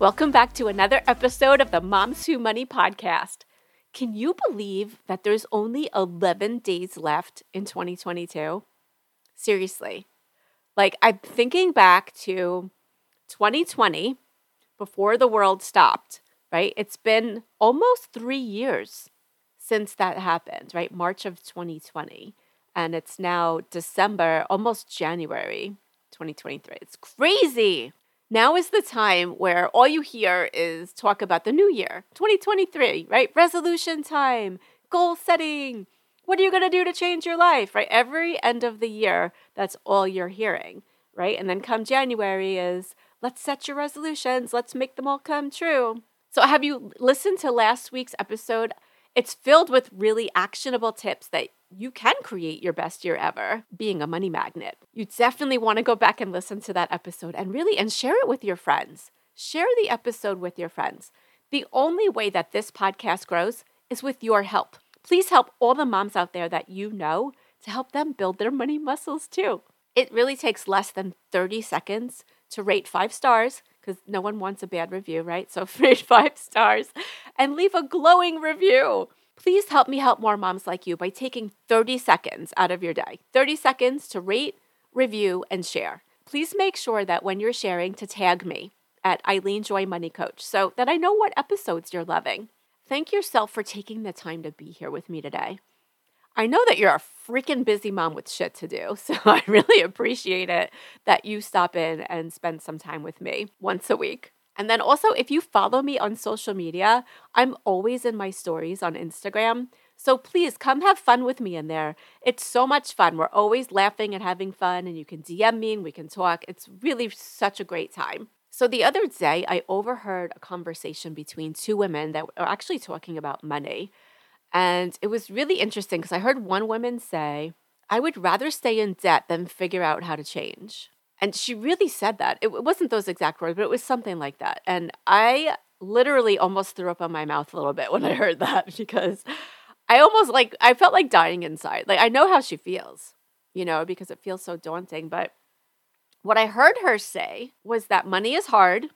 Welcome back to another episode of the Moms Who Money podcast. Can you believe that there's only 11 days left in 2022? Seriously. Like, I'm thinking back to 2020 before the world stopped, right? It's been almost three years since that happened, right? March of 2020. And it's now December, almost January 2023. It's crazy. Now is the time where all you hear is talk about the new year, 2023, right? Resolution time, goal setting. What are you going to do to change your life, right? Every end of the year, that's all you're hearing, right? And then come January is let's set your resolutions, let's make them all come true. So, have you listened to last week's episode? It's filled with really actionable tips that you can create your best year ever being a money magnet. You definitely want to go back and listen to that episode and really and share it with your friends. Share the episode with your friends. The only way that this podcast grows is with your help. Please help all the moms out there that you know to help them build their money muscles too. It really takes less than 30 seconds to rate five stars because no one wants a bad review, right? So rate five stars and leave a glowing review. Please help me help more moms like you by taking 30 seconds out of your day. 30 seconds to rate, review, and share. Please make sure that when you're sharing to tag me at Eileen Joy Money Coach so that I know what episodes you're loving. Thank yourself for taking the time to be here with me today. I know that you're a freaking busy mom with shit to do, so I really appreciate it that you stop in and spend some time with me once a week. And then also, if you follow me on social media, I'm always in my stories on Instagram. So please come have fun with me in there. It's so much fun. We're always laughing and having fun, and you can DM me and we can talk. It's really such a great time. So the other day, I overheard a conversation between two women that were actually talking about money. And it was really interesting because I heard one woman say, I would rather stay in debt than figure out how to change. And she really said that. It wasn't those exact words, but it was something like that. And I literally almost threw up on my mouth a little bit when I heard that because I almost like, I felt like dying inside. Like, I know how she feels, you know, because it feels so daunting. But what I heard her say was that money is hard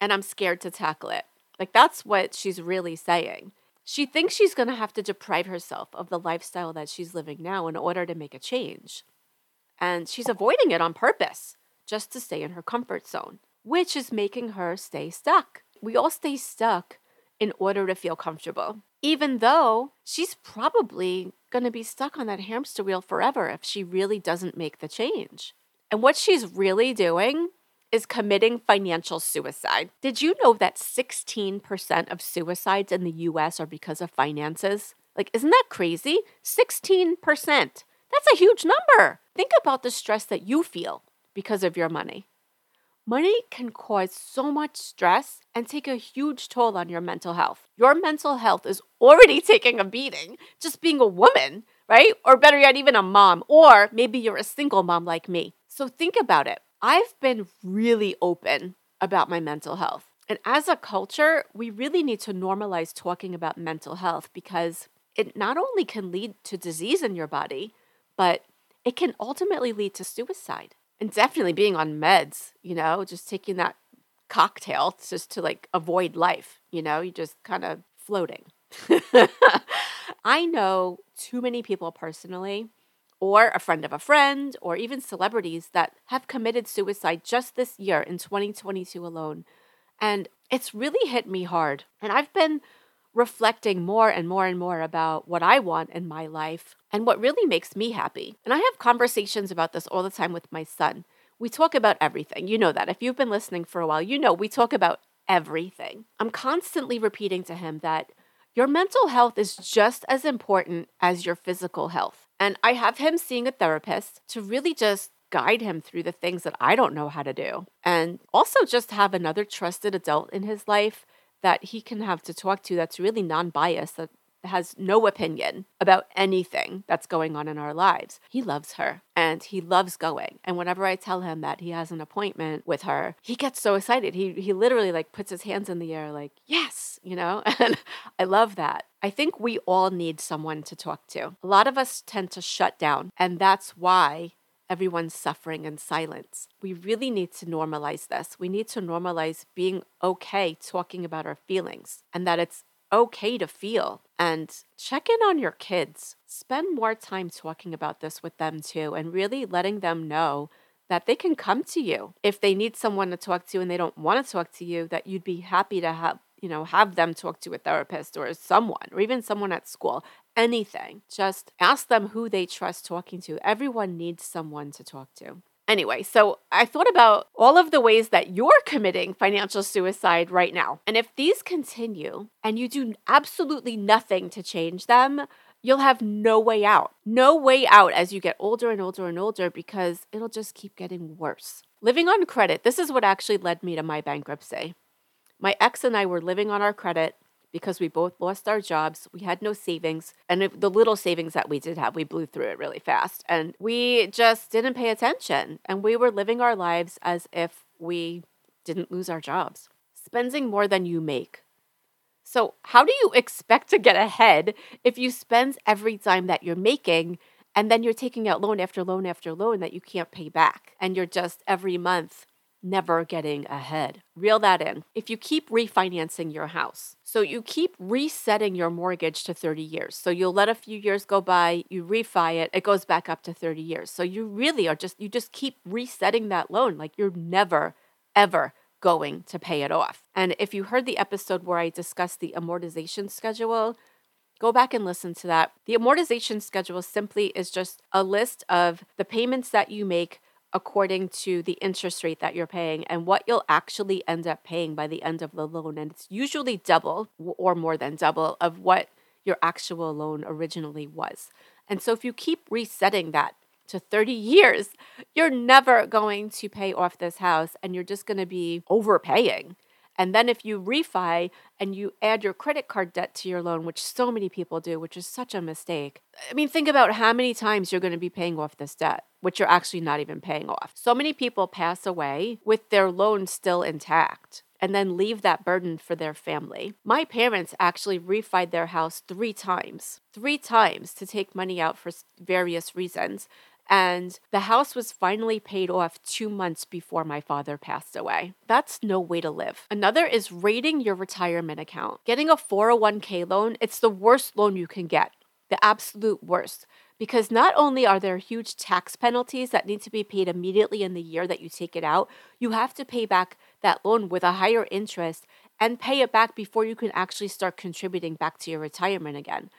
and I'm scared to tackle it. Like, that's what she's really saying. She thinks she's going to have to deprive herself of the lifestyle that she's living now in order to make a change. And she's avoiding it on purpose just to stay in her comfort zone, which is making her stay stuck. We all stay stuck in order to feel comfortable, even though she's probably going to be stuck on that hamster wheel forever if she really doesn't make the change. And what she's really doing is committing financial suicide. Did you know that 16% of suicides in the US are because of finances? Like, isn't that crazy? 16%. That's a huge number. Think about the stress that you feel because of your money. Money can cause so much stress and take a huge toll on your mental health. Your mental health is already taking a beating just being a woman, right? Or better yet, even a mom, or maybe you're a single mom like me. So think about it. I've been really open about my mental health. And as a culture, we really need to normalize talking about mental health because it not only can lead to disease in your body, but it can ultimately lead to suicide and definitely being on meds, you know, just taking that cocktail just to like avoid life, you know, you just kind of floating. I know too many people personally, or a friend of a friend, or even celebrities that have committed suicide just this year in 2022 alone. And it's really hit me hard. And I've been reflecting more and more and more about what I want in my life and what really makes me happy. And I have conversations about this all the time with my son. We talk about everything. You know that. If you've been listening for a while, you know we talk about everything. I'm constantly repeating to him that your mental health is just as important as your physical health. And I have him seeing a therapist to really just guide him through the things that I don't know how to do. And also just have another trusted adult in his life that he can have to talk to that's really non biased, that has no opinion about anything that's going on in our lives. He loves her and he loves going. And whenever I tell him that he has an appointment with her, he gets so excited. He he literally like puts his hands in the air like, "Yes," you know? And I love that. I think we all need someone to talk to. A lot of us tend to shut down, and that's why everyone's suffering in silence. We really need to normalize this. We need to normalize being okay talking about our feelings and that it's okay to feel and check in on your kids. Spend more time talking about this with them too and really letting them know that they can come to you if they need someone to talk to and they don't want to talk to you that you'd be happy to have you know have them talk to a therapist or someone or even someone at school anything just ask them who they trust talking to everyone needs someone to talk to Anyway, so I thought about all of the ways that you're committing financial suicide right now. And if these continue and you do absolutely nothing to change them, you'll have no way out. No way out as you get older and older and older because it'll just keep getting worse. Living on credit, this is what actually led me to my bankruptcy. My ex and I were living on our credit because we both lost our jobs. We had no savings. And the little savings that we did have, we blew through it really fast. And we just didn't pay attention. And we were living our lives as if we didn't lose our jobs, spending more than you make. So, how do you expect to get ahead if you spend every dime that you're making and then you're taking out loan after loan after loan that you can't pay back? And you're just every month never getting ahead. Reel that in. If you keep refinancing your house, so you keep resetting your mortgage to 30 years. So you'll let a few years go by, you refi it, it goes back up to 30 years. So you really are just, you just keep resetting that loan. Like you're never, ever going to pay it off. And if you heard the episode where I discussed the amortization schedule, go back and listen to that. The amortization schedule simply is just a list of the payments that you make according to the interest rate that you're paying and what you'll actually end up paying by the end of the loan. And it's usually double or more than double of what your actual loan originally was. And so if you keep resetting that to 30 years, you're never going to pay off this house and you're just going to be overpaying. And then if you refi and you add your credit card debt to your loan, which so many people do, which is such a mistake. I mean, think about how many times you're going to be paying off this debt, which you're actually not even paying off. So many people pass away with their loan still intact and then leave that burden for their family. My parents actually refied their house three times, three times to take money out for various reasons. And the house was finally paid off two months before my father passed away. That's no way to live. Another is raiding your retirement account. Getting a 401k loan, it's the worst loan you can get, the absolute worst. Because not only are there huge tax penalties that need to be paid immediately in the year that you take it out, you have to pay back that loan with a higher interest and pay it back before you can actually start contributing back to your retirement again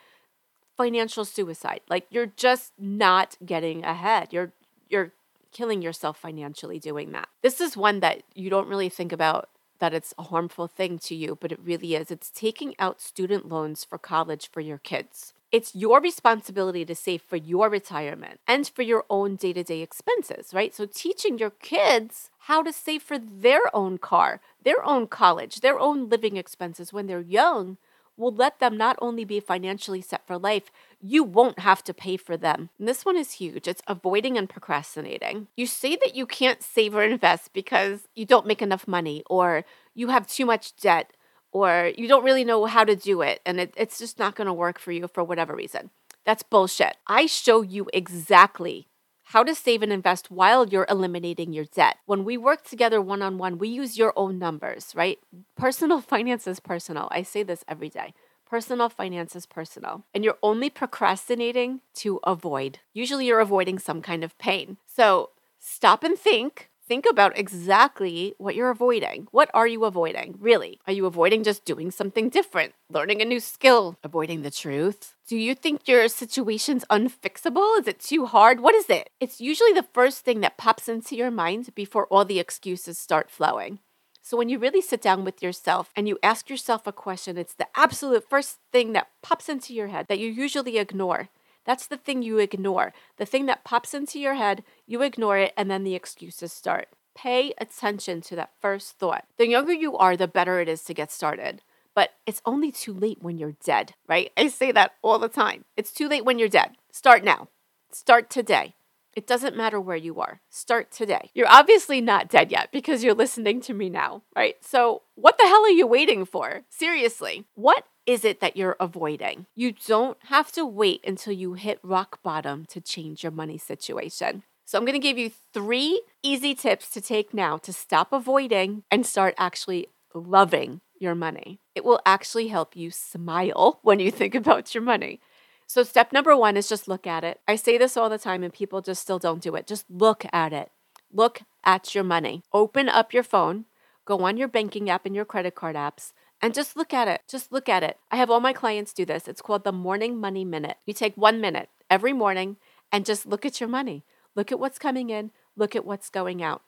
financial suicide. Like you're just not getting ahead. You're you're killing yourself financially doing that. This is one that you don't really think about that it's a harmful thing to you, but it really is. It's taking out student loans for college for your kids. It's your responsibility to save for your retirement and for your own day to day expenses, right? So, teaching your kids how to save for their own car, their own college, their own living expenses when they're young will let them not only be financially set for life, you won't have to pay for them. And this one is huge. It's avoiding and procrastinating. You say that you can't save or invest because you don't make enough money or you have too much debt or you don't really know how to do it and it, it's just not going to work for you for whatever reason. That's bullshit. I show you exactly how to save and invest while you're eliminating your debt. When we work together one on one, we use your own numbers, right? Personal finance is personal. I say this every day. Personal finance is personal. And you're only procrastinating to avoid. Usually you're avoiding some kind of pain. So stop and think think about exactly what you're avoiding. What are you avoiding, really? Are you avoiding just doing something different, learning a new skill, avoiding the truth? Do you think your situation's unfixable? Is it too hard? What is it? It's usually the first thing that pops into your mind before all the excuses start flowing. So when you really sit down with yourself and you ask yourself a question, it's the absolute first thing that pops into your head that you usually ignore That's the thing you ignore. The thing that pops into your head, you ignore it, and then the excuses start. Pay attention to that first thought. The younger you are, the better it is to get started. But it's only too late when you're dead, right? I say that all the time. It's too late when you're dead. Start now. Start today. It doesn't matter where you are. Start today. You're obviously not dead yet because you're listening to me now, right? So, what the hell are you waiting for? Seriously, what is it that you're avoiding? You don't have to wait until you hit rock bottom to change your money situation. So, I'm to give you three easy tips to take now to stop avoiding and start actually loving your money. It will actually help you smile when you think about your money. So, step number one is just look at it. I say this all the time, and people just still don't do it. Just look at it. Look at your money. Open up your phone, go on your banking app and your credit card apps, and just look at it. Just look at it. I have all my clients do this. It's called the Morning Money Minute. You take one minute every morning and just look at your money. Look at what's coming in, look at what's going out.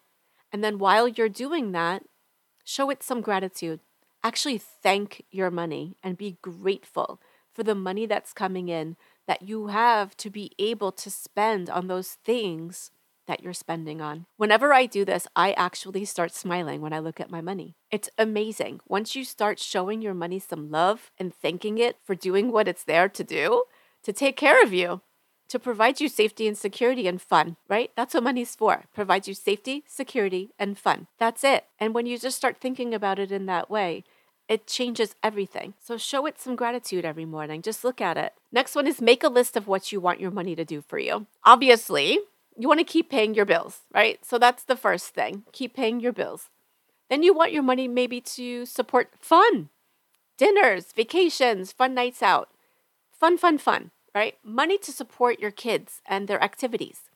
And then while you're doing that, show it some gratitude. Actually, thank your money and be grateful for the money that's coming in that you have to be able to spend on those things that you're spending on. Whenever I do this, I actually start smiling when I look at my money. It's amazing. Once you start showing your money some love and thanking it for doing what it's there to do, to take care of you, to provide you safety and security and fun, right? That's what money's for. Provides you safety, security, and fun. That's it. And when you just start thinking about it in that way, it changes everything. So show it some gratitude every morning. Just look at it. Next one is make a list of what you want your money to do for you. Obviously, you want to keep paying your bills, right? So that's the first thing. Keep paying your bills. Then you want your money maybe to support fun, dinners, vacations, fun nights out. Fun, fun, fun, right? Money to support your kids and their activities.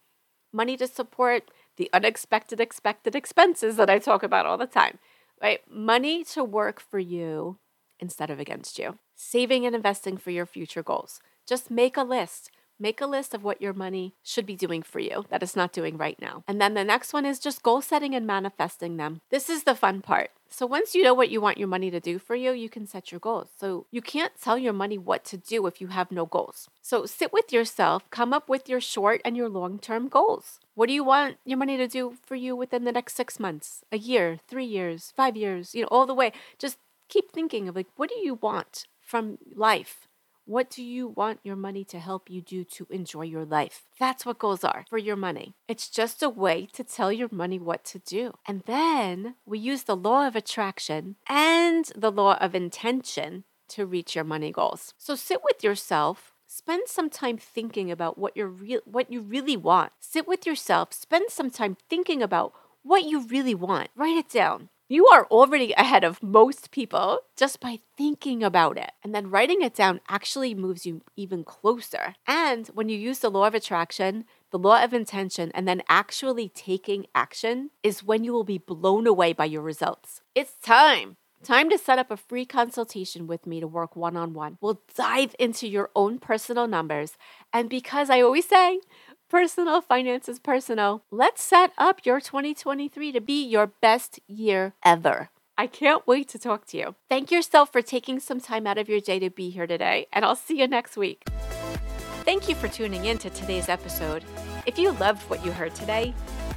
Money to support the unexpected, expected expenses that I talk about all the time right? Money to work for you instead of against you. Saving and investing for your future goals. Just make a list. Make a list of what your money should be doing for you that it's not doing right now. And then the next one is just goal setting and manifesting them. This is the fun part. So once you know what you want your money to do for you, you can set your goals. So you can't tell your money what to do if you have no goals. So sit with yourself, come up with your short and your long term goals. What do you want your money to do for you within the next six months, a year, three years, five years, you know, all the way? Just keep thinking of like, what do you want from life? What do you want your money to help you do to enjoy your life? That's what goals are for your money. It's just a way to tell your money what to do. And then we use the law of attraction and the law of intention to reach your money goals. So sit with yourself spend some time thinking about what you're re- what you really want. Sit with yourself, spend some time thinking about what you really want. Write it down. You are already ahead of most people just by thinking about it. And then writing it down actually moves you even closer. And when you use the law of attraction, the law of intention, and then actually taking action is when you will be blown away by your results. It's time. Time to set up a free consultation with me to work one on one. We'll dive into your own personal numbers. And because I always say, personal finance is personal, let's set up your 2023 to be your best year ever. I can't wait to talk to you. Thank yourself for taking some time out of your day to be here today, and I'll see you next week. Thank you for tuning in to today's episode. If you loved what you heard today,